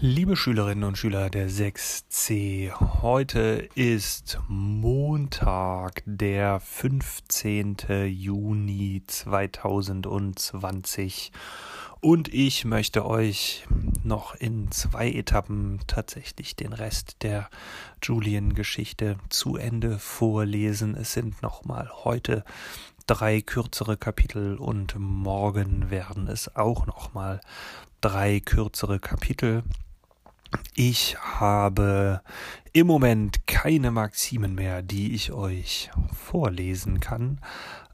Liebe Schülerinnen und Schüler der 6c, heute ist Montag, der 15. Juni 2020 und ich möchte euch noch in zwei Etappen tatsächlich den Rest der Julien-Geschichte zu Ende vorlesen. Es sind nochmal heute drei kürzere Kapitel und morgen werden es auch nochmal drei kürzere Kapitel. Ich habe im Moment keine Maximen mehr, die ich euch vorlesen kann,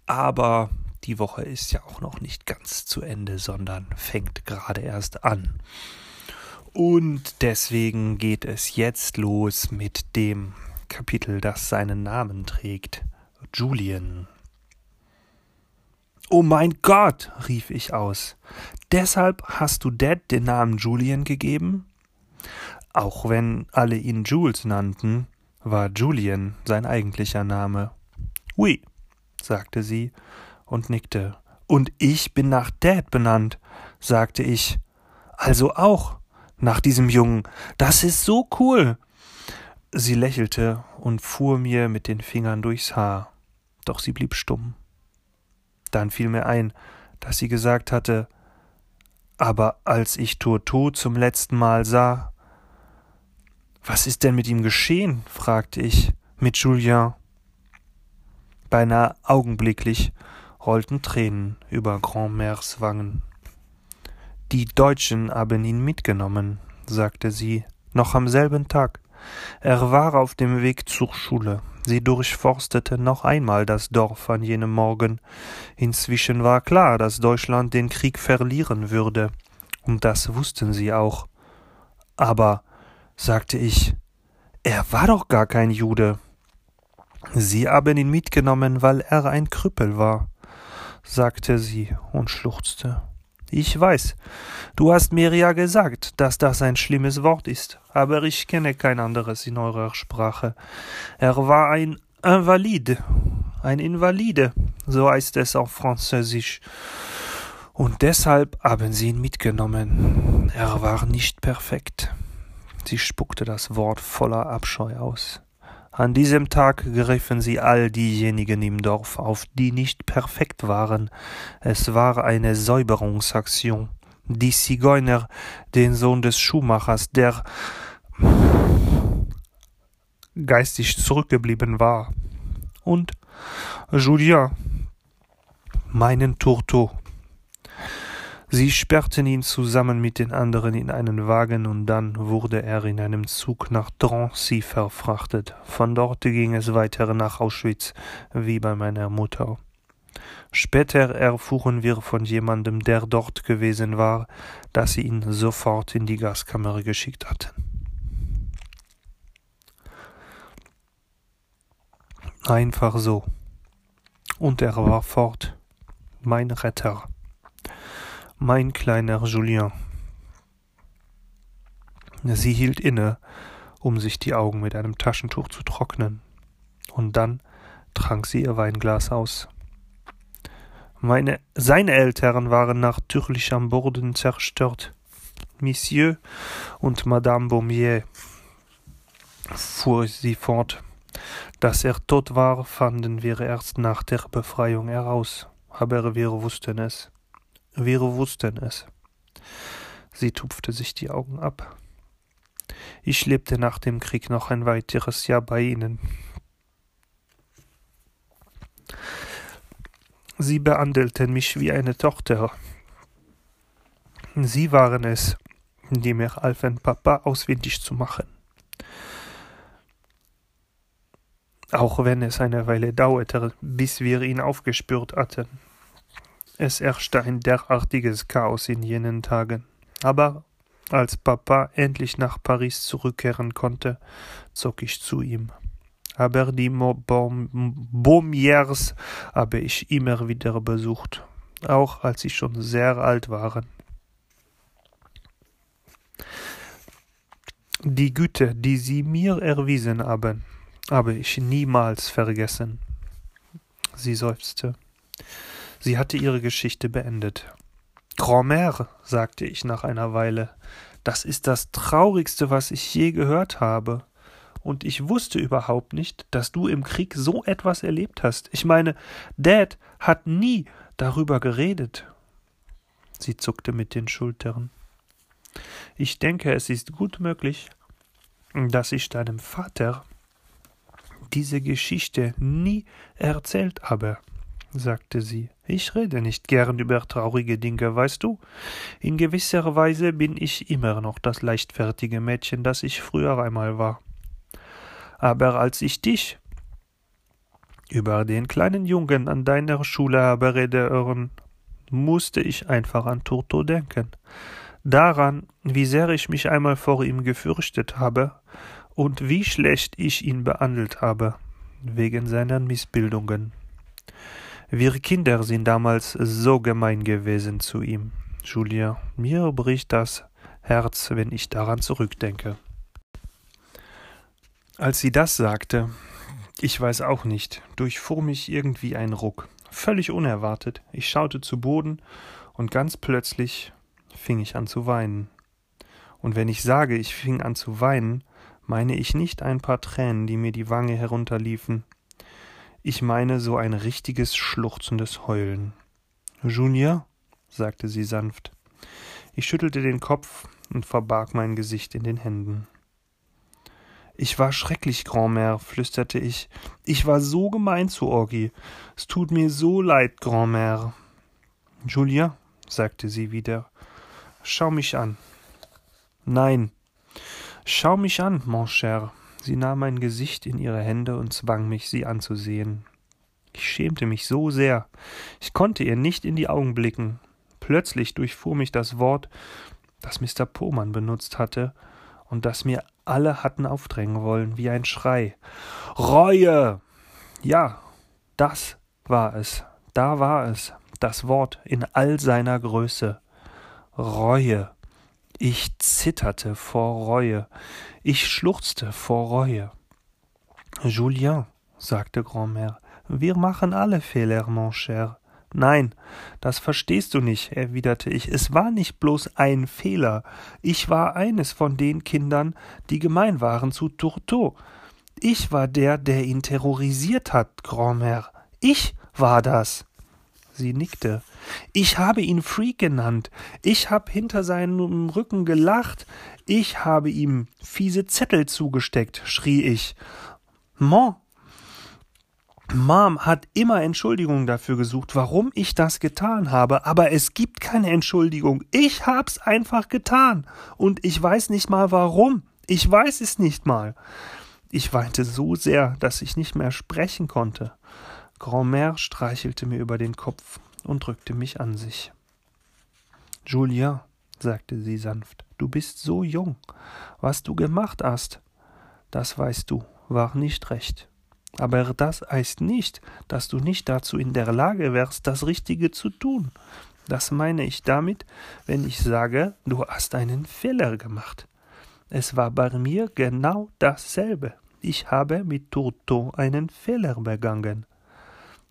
aber die Woche ist ja auch noch nicht ganz zu Ende, sondern fängt gerade erst an. Und deswegen geht es jetzt los mit dem Kapitel, das seinen Namen trägt. Julian. Oh mein Gott, rief ich aus. Deshalb hast du Dad den Namen Julian gegeben? Auch wenn alle ihn Jules nannten, war Julian sein eigentlicher Name. Oui, sagte sie und nickte. Und ich bin nach Dad benannt, sagte ich. Also auch nach diesem Jungen. Das ist so cool. Sie lächelte und fuhr mir mit den Fingern durchs Haar, doch sie blieb stumm. Dann fiel mir ein, dass sie gesagt hatte, aber als ich Toto zum letzten Mal sah, was ist denn mit ihm geschehen? fragte ich mit Julien. Beinahe augenblicklich rollten Tränen über Grandmères Wangen. Die Deutschen haben ihn mitgenommen, sagte sie, noch am selben Tag. Er war auf dem Weg zur Schule. Sie durchforstete noch einmal das Dorf an jenem Morgen. Inzwischen war klar, dass Deutschland den Krieg verlieren würde, und das wussten sie auch. Aber sagte ich. Er war doch gar kein Jude. Sie haben ihn mitgenommen, weil er ein Krüppel war, sagte sie und schluchzte. Ich weiß, du hast mir ja gesagt, dass das ein schlimmes Wort ist, aber ich kenne kein anderes in eurer Sprache. Er war ein Invalide, ein Invalide, so heißt es auf Französisch. Und deshalb haben sie ihn mitgenommen. Er war nicht perfekt. Sie spuckte das Wort voller Abscheu aus. An diesem Tag griffen sie all diejenigen im Dorf auf, die nicht perfekt waren. Es war eine Säuberungsaktion. Die Zigeuner, den Sohn des Schuhmachers, der geistig zurückgeblieben war. Und Julien, meinen Tourteau. Sie sperrten ihn zusammen mit den anderen in einen Wagen und dann wurde er in einem Zug nach Drancy verfrachtet. Von dort ging es weiter nach Auschwitz, wie bei meiner Mutter. Später erfuhren wir von jemandem, der dort gewesen war, dass sie ihn sofort in die Gaskammer geschickt hatten. Einfach so. Und er war fort, mein Retter. Mein kleiner Julien. Sie hielt inne, um sich die Augen mit einem Taschentuch zu trocknen, und dann trank sie ihr Weinglas aus. Meine, seine Eltern waren natürlich am Boden zerstört. Monsieur und Madame Baumier, fuhr sie fort. Dass er tot war, fanden wir erst nach der Befreiung heraus, aber wir wussten es. Wir wussten es. Sie tupfte sich die Augen ab. Ich lebte nach dem Krieg noch ein weiteres Jahr bei ihnen. Sie behandelten mich wie eine Tochter. Sie waren es, die mir halfen, Papa auswendig zu machen. Auch wenn es eine Weile dauerte, bis wir ihn aufgespürt hatten. Es herrschte ein derartiges Chaos in jenen Tagen. Aber als Papa endlich nach Paris zurückkehren konnte, zog ich zu ihm. Aber die Baumières habe ich immer wieder besucht, auch als sie schon sehr alt waren. Die Güte, die sie mir erwiesen haben, habe ich niemals vergessen. Sie seufzte. Sie hatte ihre Geschichte beendet. Grand-Mère, sagte ich nach einer Weile, das ist das Traurigste, was ich je gehört habe. Und ich wusste überhaupt nicht, dass du im Krieg so etwas erlebt hast. Ich meine, Dad hat nie darüber geredet. Sie zuckte mit den Schultern. Ich denke, es ist gut möglich, dass ich deinem Vater diese Geschichte nie erzählt habe, sagte sie. Ich rede nicht gern über traurige Dinge, weißt du? In gewisser Weise bin ich immer noch das leichtfertige Mädchen, das ich früher einmal war. Aber als ich dich über den kleinen Jungen an deiner Schule habe rede hören, musste ich einfach an Turto denken. Daran, wie sehr ich mich einmal vor ihm gefürchtet habe und wie schlecht ich ihn behandelt habe, wegen seiner Missbildungen. Wir Kinder sind damals so gemein gewesen zu ihm. Julia, mir bricht das Herz, wenn ich daran zurückdenke. Als sie das sagte, ich weiß auch nicht, durchfuhr mich irgendwie ein Ruck. Völlig unerwartet. Ich schaute zu Boden und ganz plötzlich fing ich an zu weinen. Und wenn ich sage, ich fing an zu weinen, meine ich nicht ein paar Tränen, die mir die Wange herunterliefen, ich meine so ein richtiges schluchzendes Heulen. Junior? sagte sie sanft. Ich schüttelte den Kopf und verbarg mein Gesicht in den Händen. Ich war schrecklich, Grandmère, flüsterte ich. Ich war so gemein zu Orgi. Es tut mir so leid, Grandmère. Julia, sagte sie wieder, schau mich an. Nein, schau mich an, mon cher. Sie nahm mein Gesicht in ihre Hände und zwang mich, sie anzusehen. Ich schämte mich so sehr. Ich konnte ihr nicht in die Augen blicken. Plötzlich durchfuhr mich das Wort, das Mr. Pohmann benutzt hatte und das mir alle hatten aufdrängen wollen, wie ein Schrei. Reue! Ja, das war es. Da war es. Das Wort in all seiner Größe. Reue. Ich zitterte vor Reue, ich schluchzte vor Reue. Julien, sagte Grandmère, wir machen alle Fehler, mon cher. Nein, das verstehst du nicht, erwiderte ich. Es war nicht bloß ein Fehler. Ich war eines von den Kindern, die gemein waren zu Tourteau. Ich war der, der ihn terrorisiert hat, Grandmère. Ich war das. Sie nickte. Ich habe ihn Freak genannt. Ich habe hinter seinem Rücken gelacht. Ich habe ihm fiese Zettel zugesteckt, schrie ich. Mom, Mom hat immer Entschuldigungen dafür gesucht, warum ich das getan habe, aber es gibt keine Entschuldigung. Ich hab's einfach getan. Und ich weiß nicht mal warum. Ich weiß es nicht mal. Ich weinte so sehr, dass ich nicht mehr sprechen konnte. Grandmère streichelte mir über den Kopf und drückte mich an sich. Julien, sagte sie sanft, du bist so jung. Was du gemacht hast, das weißt du, war nicht recht. Aber das heißt nicht, dass du nicht dazu in der Lage wärst, das Richtige zu tun. Das meine ich damit, wenn ich sage, du hast einen Fehler gemacht. Es war bei mir genau dasselbe. Ich habe mit Turto einen Fehler begangen.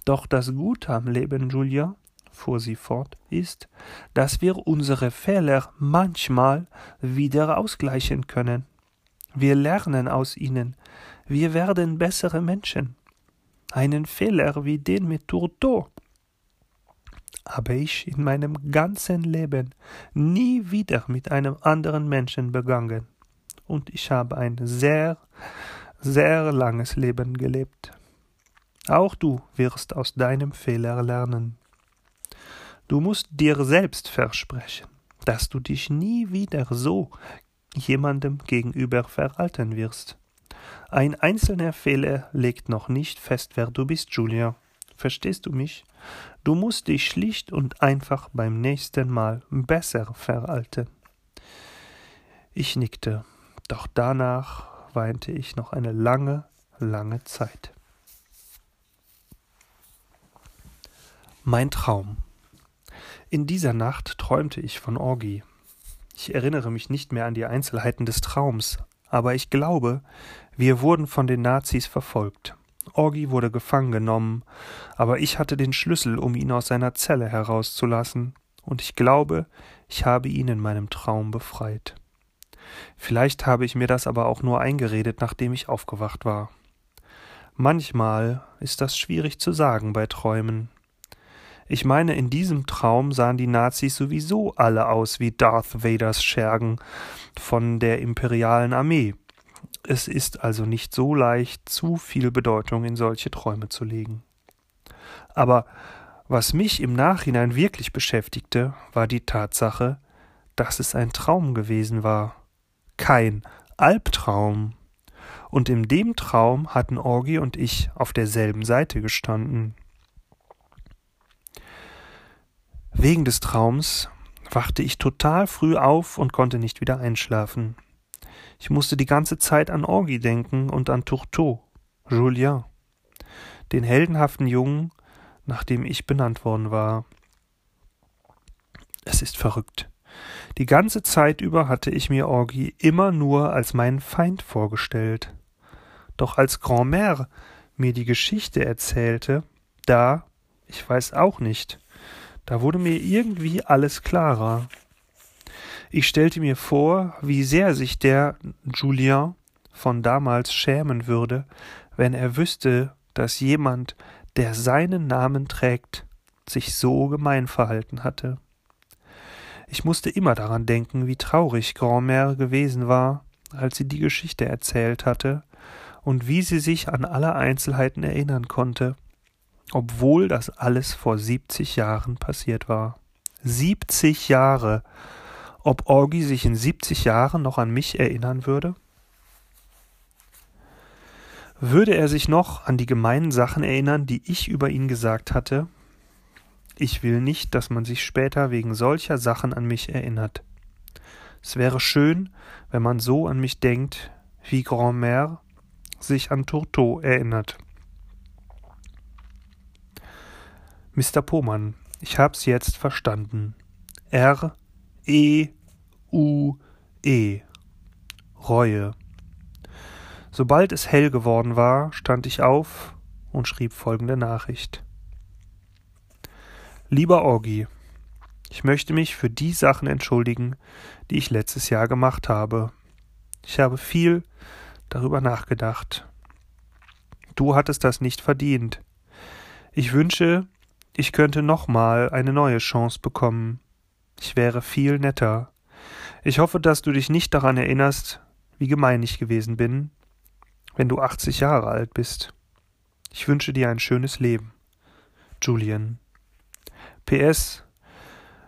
Doch das Gute am Leben, Julia, fuhr sie fort, ist, dass wir unsere Fehler manchmal wieder ausgleichen können. Wir lernen aus ihnen, wir werden bessere Menschen. Einen Fehler wie den mit Turto habe ich in meinem ganzen Leben nie wieder mit einem anderen Menschen begangen. Und ich habe ein sehr, sehr langes Leben gelebt. Auch du wirst aus deinem Fehler lernen. Du musst dir selbst versprechen, dass du dich nie wieder so jemandem gegenüber verhalten wirst. Ein einzelner Fehler legt noch nicht fest, wer du bist, Julia. Verstehst du mich? Du musst dich schlicht und einfach beim nächsten Mal besser verhalten. Ich nickte, doch danach weinte ich noch eine lange, lange Zeit. Mein Traum. In dieser Nacht träumte ich von Orgi. Ich erinnere mich nicht mehr an die Einzelheiten des Traums, aber ich glaube, wir wurden von den Nazis verfolgt. Orgi wurde gefangen genommen, aber ich hatte den Schlüssel, um ihn aus seiner Zelle herauszulassen, und ich glaube, ich habe ihn in meinem Traum befreit. Vielleicht habe ich mir das aber auch nur eingeredet, nachdem ich aufgewacht war. Manchmal ist das schwierig zu sagen bei Träumen. Ich meine, in diesem Traum sahen die Nazis sowieso alle aus wie Darth Vaders Schergen von der imperialen Armee. Es ist also nicht so leicht, zu viel Bedeutung in solche Träume zu legen. Aber was mich im Nachhinein wirklich beschäftigte, war die Tatsache, dass es ein Traum gewesen war. Kein Albtraum. Und in dem Traum hatten Orgi und ich auf derselben Seite gestanden. Wegen des Traums wachte ich total früh auf und konnte nicht wieder einschlafen. Ich musste die ganze Zeit an Orgi denken und an Tourteau, Julien, den heldenhaften Jungen, nach dem ich benannt worden war. Es ist verrückt. Die ganze Zeit über hatte ich mir Orgi immer nur als meinen Feind vorgestellt. Doch als Grand'mère mir die Geschichte erzählte, da, ich weiß auch nicht, da wurde mir irgendwie alles klarer. Ich stellte mir vor, wie sehr sich der Julien von damals schämen würde, wenn er wüsste, dass jemand, der seinen Namen trägt, sich so gemein verhalten hatte. Ich musste immer daran denken, wie traurig Grand'mère gewesen war, als sie die Geschichte erzählt hatte, und wie sie sich an alle Einzelheiten erinnern konnte, obwohl das alles vor 70 Jahren passiert war. 70 Jahre. Ob Orgi sich in 70 Jahren noch an mich erinnern würde? Würde er sich noch an die gemeinen Sachen erinnern, die ich über ihn gesagt hatte? Ich will nicht, dass man sich später wegen solcher Sachen an mich erinnert. Es wäre schön, wenn man so an mich denkt, wie Grand'mère sich an Tourteau erinnert. Mr. Pohmann, ich hab's jetzt verstanden. R E U E Reue. Sobald es hell geworden war, stand ich auf und schrieb folgende Nachricht. Lieber Orgi, ich möchte mich für die Sachen entschuldigen, die ich letztes Jahr gemacht habe. Ich habe viel darüber nachgedacht. Du hattest das nicht verdient. Ich wünsche, ich könnte nochmal eine neue Chance bekommen. Ich wäre viel netter. Ich hoffe, dass du dich nicht daran erinnerst, wie gemein ich gewesen bin, wenn du 80 Jahre alt bist. Ich wünsche dir ein schönes Leben. Julian. PS.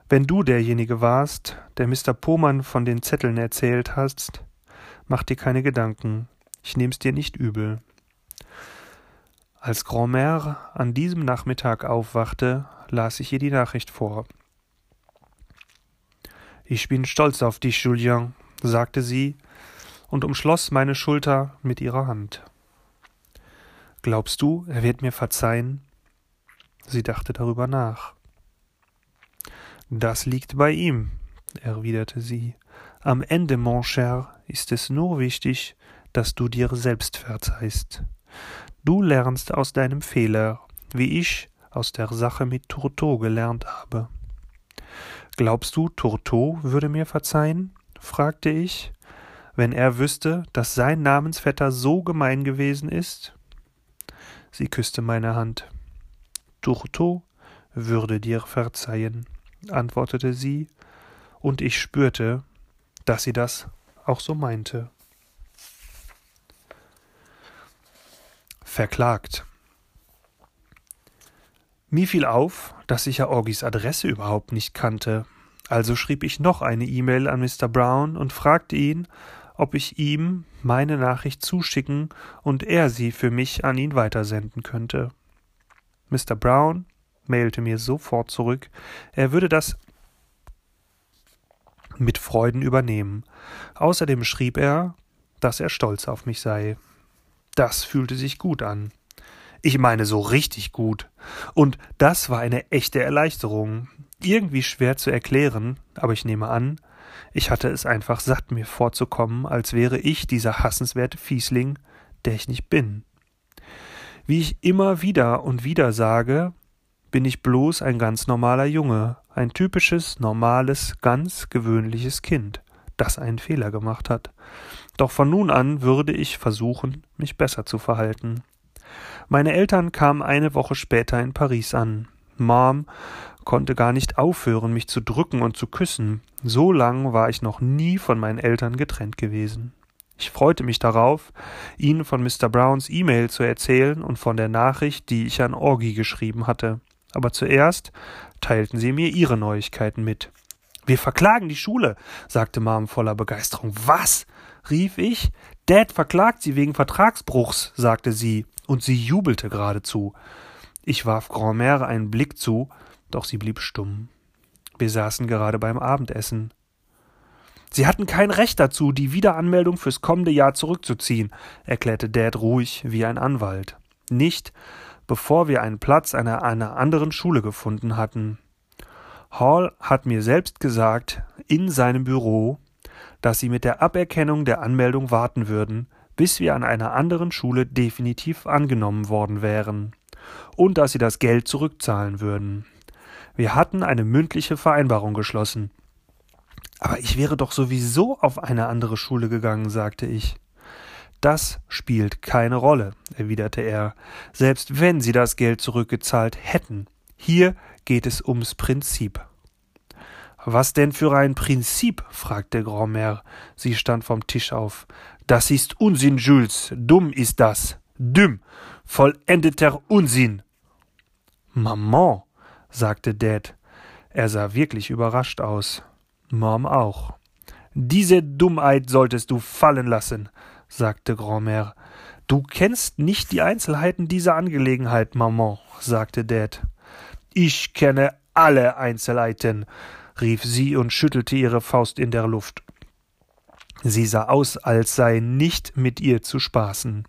Wenn du derjenige warst, der Mr. Pohmann von den Zetteln erzählt hast, mach dir keine Gedanken. Ich nehm's dir nicht übel. Als Grand'mère an diesem Nachmittag aufwachte, las ich ihr die Nachricht vor. Ich bin stolz auf dich, Julien, sagte sie und umschloss meine Schulter mit ihrer Hand. Glaubst du, er wird mir verzeihen? Sie dachte darüber nach. Das liegt bei ihm, erwiderte sie. Am Ende, mon cher, ist es nur wichtig, dass du dir selbst verzeihst. Du lernst aus deinem Fehler, wie ich aus der Sache mit Tourteau gelernt habe. Glaubst du, Tourteau würde mir verzeihen? fragte ich, wenn er wüsste, dass sein Namensvetter so gemein gewesen ist? Sie küsste meine Hand. Tourteau würde dir verzeihen, antwortete sie, und ich spürte, dass sie das auch so meinte. Verklagt. Mir fiel auf, dass ich ja Orgis Adresse überhaupt nicht kannte, also schrieb ich noch eine E-Mail an Mr. Brown und fragte ihn, ob ich ihm meine Nachricht zuschicken und er sie für mich an ihn weitersenden könnte. Mr. Brown mailte mir sofort zurück, er würde das mit Freuden übernehmen. Außerdem schrieb er, dass er stolz auf mich sei. Das fühlte sich gut an. Ich meine so richtig gut. Und das war eine echte Erleichterung. Irgendwie schwer zu erklären, aber ich nehme an, ich hatte es einfach satt, mir vorzukommen, als wäre ich dieser hassenswerte Fiesling, der ich nicht bin. Wie ich immer wieder und wieder sage, bin ich bloß ein ganz normaler Junge, Ein typisches, normales, ganz gewöhnliches Kind, das einen Fehler gemacht hat. Doch von nun an würde ich versuchen, mich besser zu verhalten. Meine Eltern kamen eine Woche später in Paris an. Mom konnte gar nicht aufhören, mich zu drücken und zu küssen. So lang war ich noch nie von meinen Eltern getrennt gewesen. Ich freute mich darauf, ihnen von Mr. Browns E-Mail zu erzählen und von der Nachricht, die ich an Orgi geschrieben hatte. Aber zuerst teilten sie mir ihre Neuigkeiten mit. Wir verklagen die Schule, sagte Mom voller Begeisterung. Was? rief ich. Dad verklagt sie wegen Vertragsbruchs, sagte sie, und sie jubelte geradezu. Ich warf Grandmère einen Blick zu, doch sie blieb stumm. Wir saßen gerade beim Abendessen. Sie hatten kein Recht dazu, die Wiederanmeldung fürs kommende Jahr zurückzuziehen, erklärte Dad ruhig wie ein Anwalt. Nicht, bevor wir einen Platz an einer anderen Schule gefunden hatten. Hall hat mir selbst gesagt, in seinem Büro, dass sie mit der Aberkennung der Anmeldung warten würden, bis wir an einer anderen Schule definitiv angenommen worden wären, und dass sie das Geld zurückzahlen würden. Wir hatten eine mündliche Vereinbarung geschlossen. Aber ich wäre doch sowieso auf eine andere Schule gegangen, sagte ich. Das spielt keine Rolle, erwiderte er, selbst wenn Sie das Geld zurückgezahlt hätten. Hier geht es ums Prinzip. Was denn für ein Prinzip? fragte Grandmère. Sie stand vom Tisch auf. Das ist Unsinn, Jules. Dumm ist das. Dumm. Vollendeter Unsinn. Maman, sagte Dad. Er sah wirklich überrascht aus. Mom auch. Diese Dummheit solltest du fallen lassen, sagte Grandmère. Du kennst nicht die Einzelheiten dieser Angelegenheit, Maman, sagte Dad. Ich kenne alle Einzelheiten, rief sie und schüttelte ihre Faust in der Luft. Sie sah aus, als sei nicht mit ihr zu spaßen.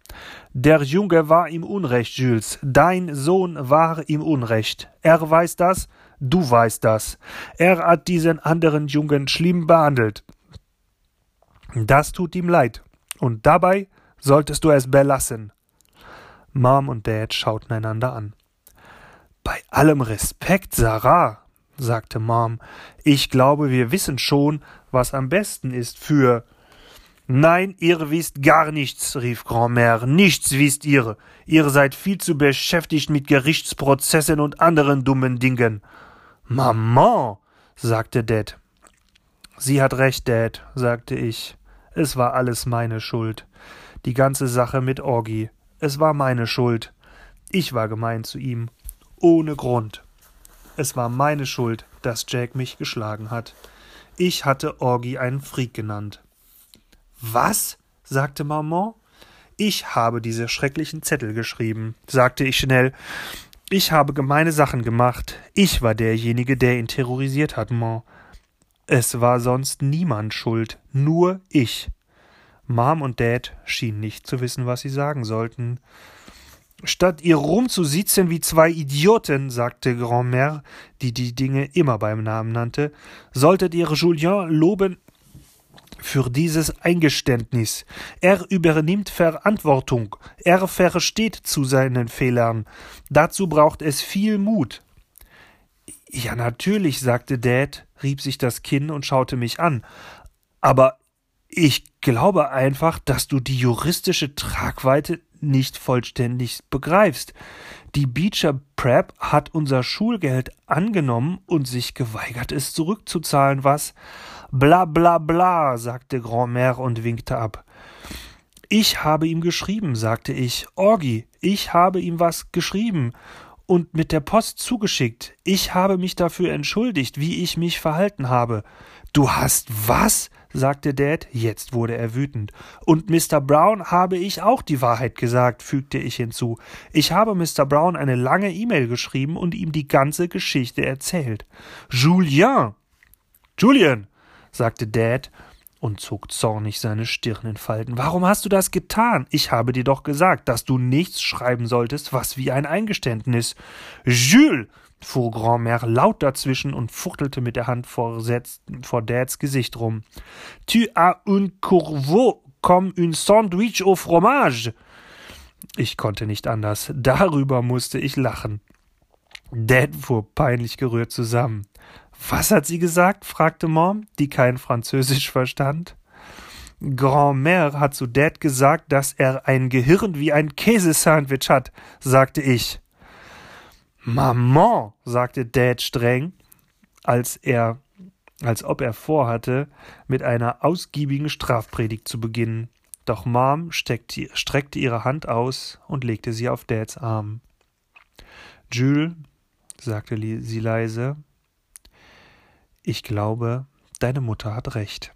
Der Junge war im Unrecht, Jules. Dein Sohn war im Unrecht. Er weiß das, du weißt das. Er hat diesen anderen Jungen schlimm behandelt. Das tut ihm leid. Und dabei solltest du es belassen. Mom und Dad schauten einander an. Bei allem Respekt, Sarah, sagte Mom, ich glaube, wir wissen schon, was am besten ist für Nein, ihr wisst gar nichts, rief Grandmère. Nichts wisst ihr. Ihr seid viel zu beschäftigt mit Gerichtsprozessen und anderen dummen Dingen. Maman, sagte Dad. Sie hat recht, Dad, sagte ich. Es war alles meine Schuld. Die ganze Sache mit Orgi. Es war meine Schuld. Ich war gemein zu ihm. Ohne Grund. Es war meine Schuld, dass Jack mich geschlagen hat. Ich hatte Orgi einen Freak genannt. Was? sagte Maman. Ich habe diese schrecklichen Zettel geschrieben, sagte ich schnell. Ich habe gemeine Sachen gemacht. Ich war derjenige, der ihn terrorisiert hat, Mom. Es war sonst niemand schuld, nur ich. Mom und Dad schienen nicht zu wissen, was sie sagen sollten. Statt ihr rumzusitzen wie zwei Idioten, sagte Grandmère, die die Dinge immer beim Namen nannte, solltet ihr Julien loben für dieses Eingeständnis. Er übernimmt Verantwortung. Er versteht zu seinen Fehlern. Dazu braucht es viel Mut. Ja, natürlich, sagte Dad, rieb sich das Kinn und schaute mich an. Aber ich glaube einfach, dass du die juristische Tragweite nicht vollständig begreifst. Die Beecher Prep hat unser Schulgeld angenommen und sich geweigert, es zurückzuzahlen, was Bla bla bla, sagte Grandmère und winkte ab. Ich habe ihm geschrieben, sagte ich. Orgi, ich habe ihm was geschrieben und mit der Post zugeschickt. Ich habe mich dafür entschuldigt, wie ich mich verhalten habe. Du hast was? Sagte Dad, jetzt wurde er wütend. Und Mr. Brown habe ich auch die Wahrheit gesagt, fügte ich hinzu. Ich habe Mr. Brown eine lange E-Mail geschrieben und ihm die ganze Geschichte erzählt. Julien! Julian! sagte Dad und zog zornig seine Stirn in Falten. Warum hast du das getan? Ich habe dir doch gesagt, dass du nichts schreiben solltest, was wie ein Eingeständnis. Jules! Fuhr Grandmère laut dazwischen und fuchtelte mit der Hand vor, vor Dads Gesicht rum. Tu as un courveau comme un sandwich au fromage. Ich konnte nicht anders. Darüber musste ich lachen. Dad fuhr peinlich gerührt zusammen. Was hat sie gesagt? fragte Mom, die kein Französisch verstand. Grand-Mère hat zu Dad gesagt, dass er ein Gehirn wie ein Käsesandwich hat, sagte ich. Maman, sagte Dad streng, als er, als ob er vorhatte, mit einer ausgiebigen Strafpredigt zu beginnen. Doch Mom steckte, streckte ihre Hand aus und legte sie auf Dads Arm. Jules, sagte sie leise, ich glaube, deine Mutter hat recht.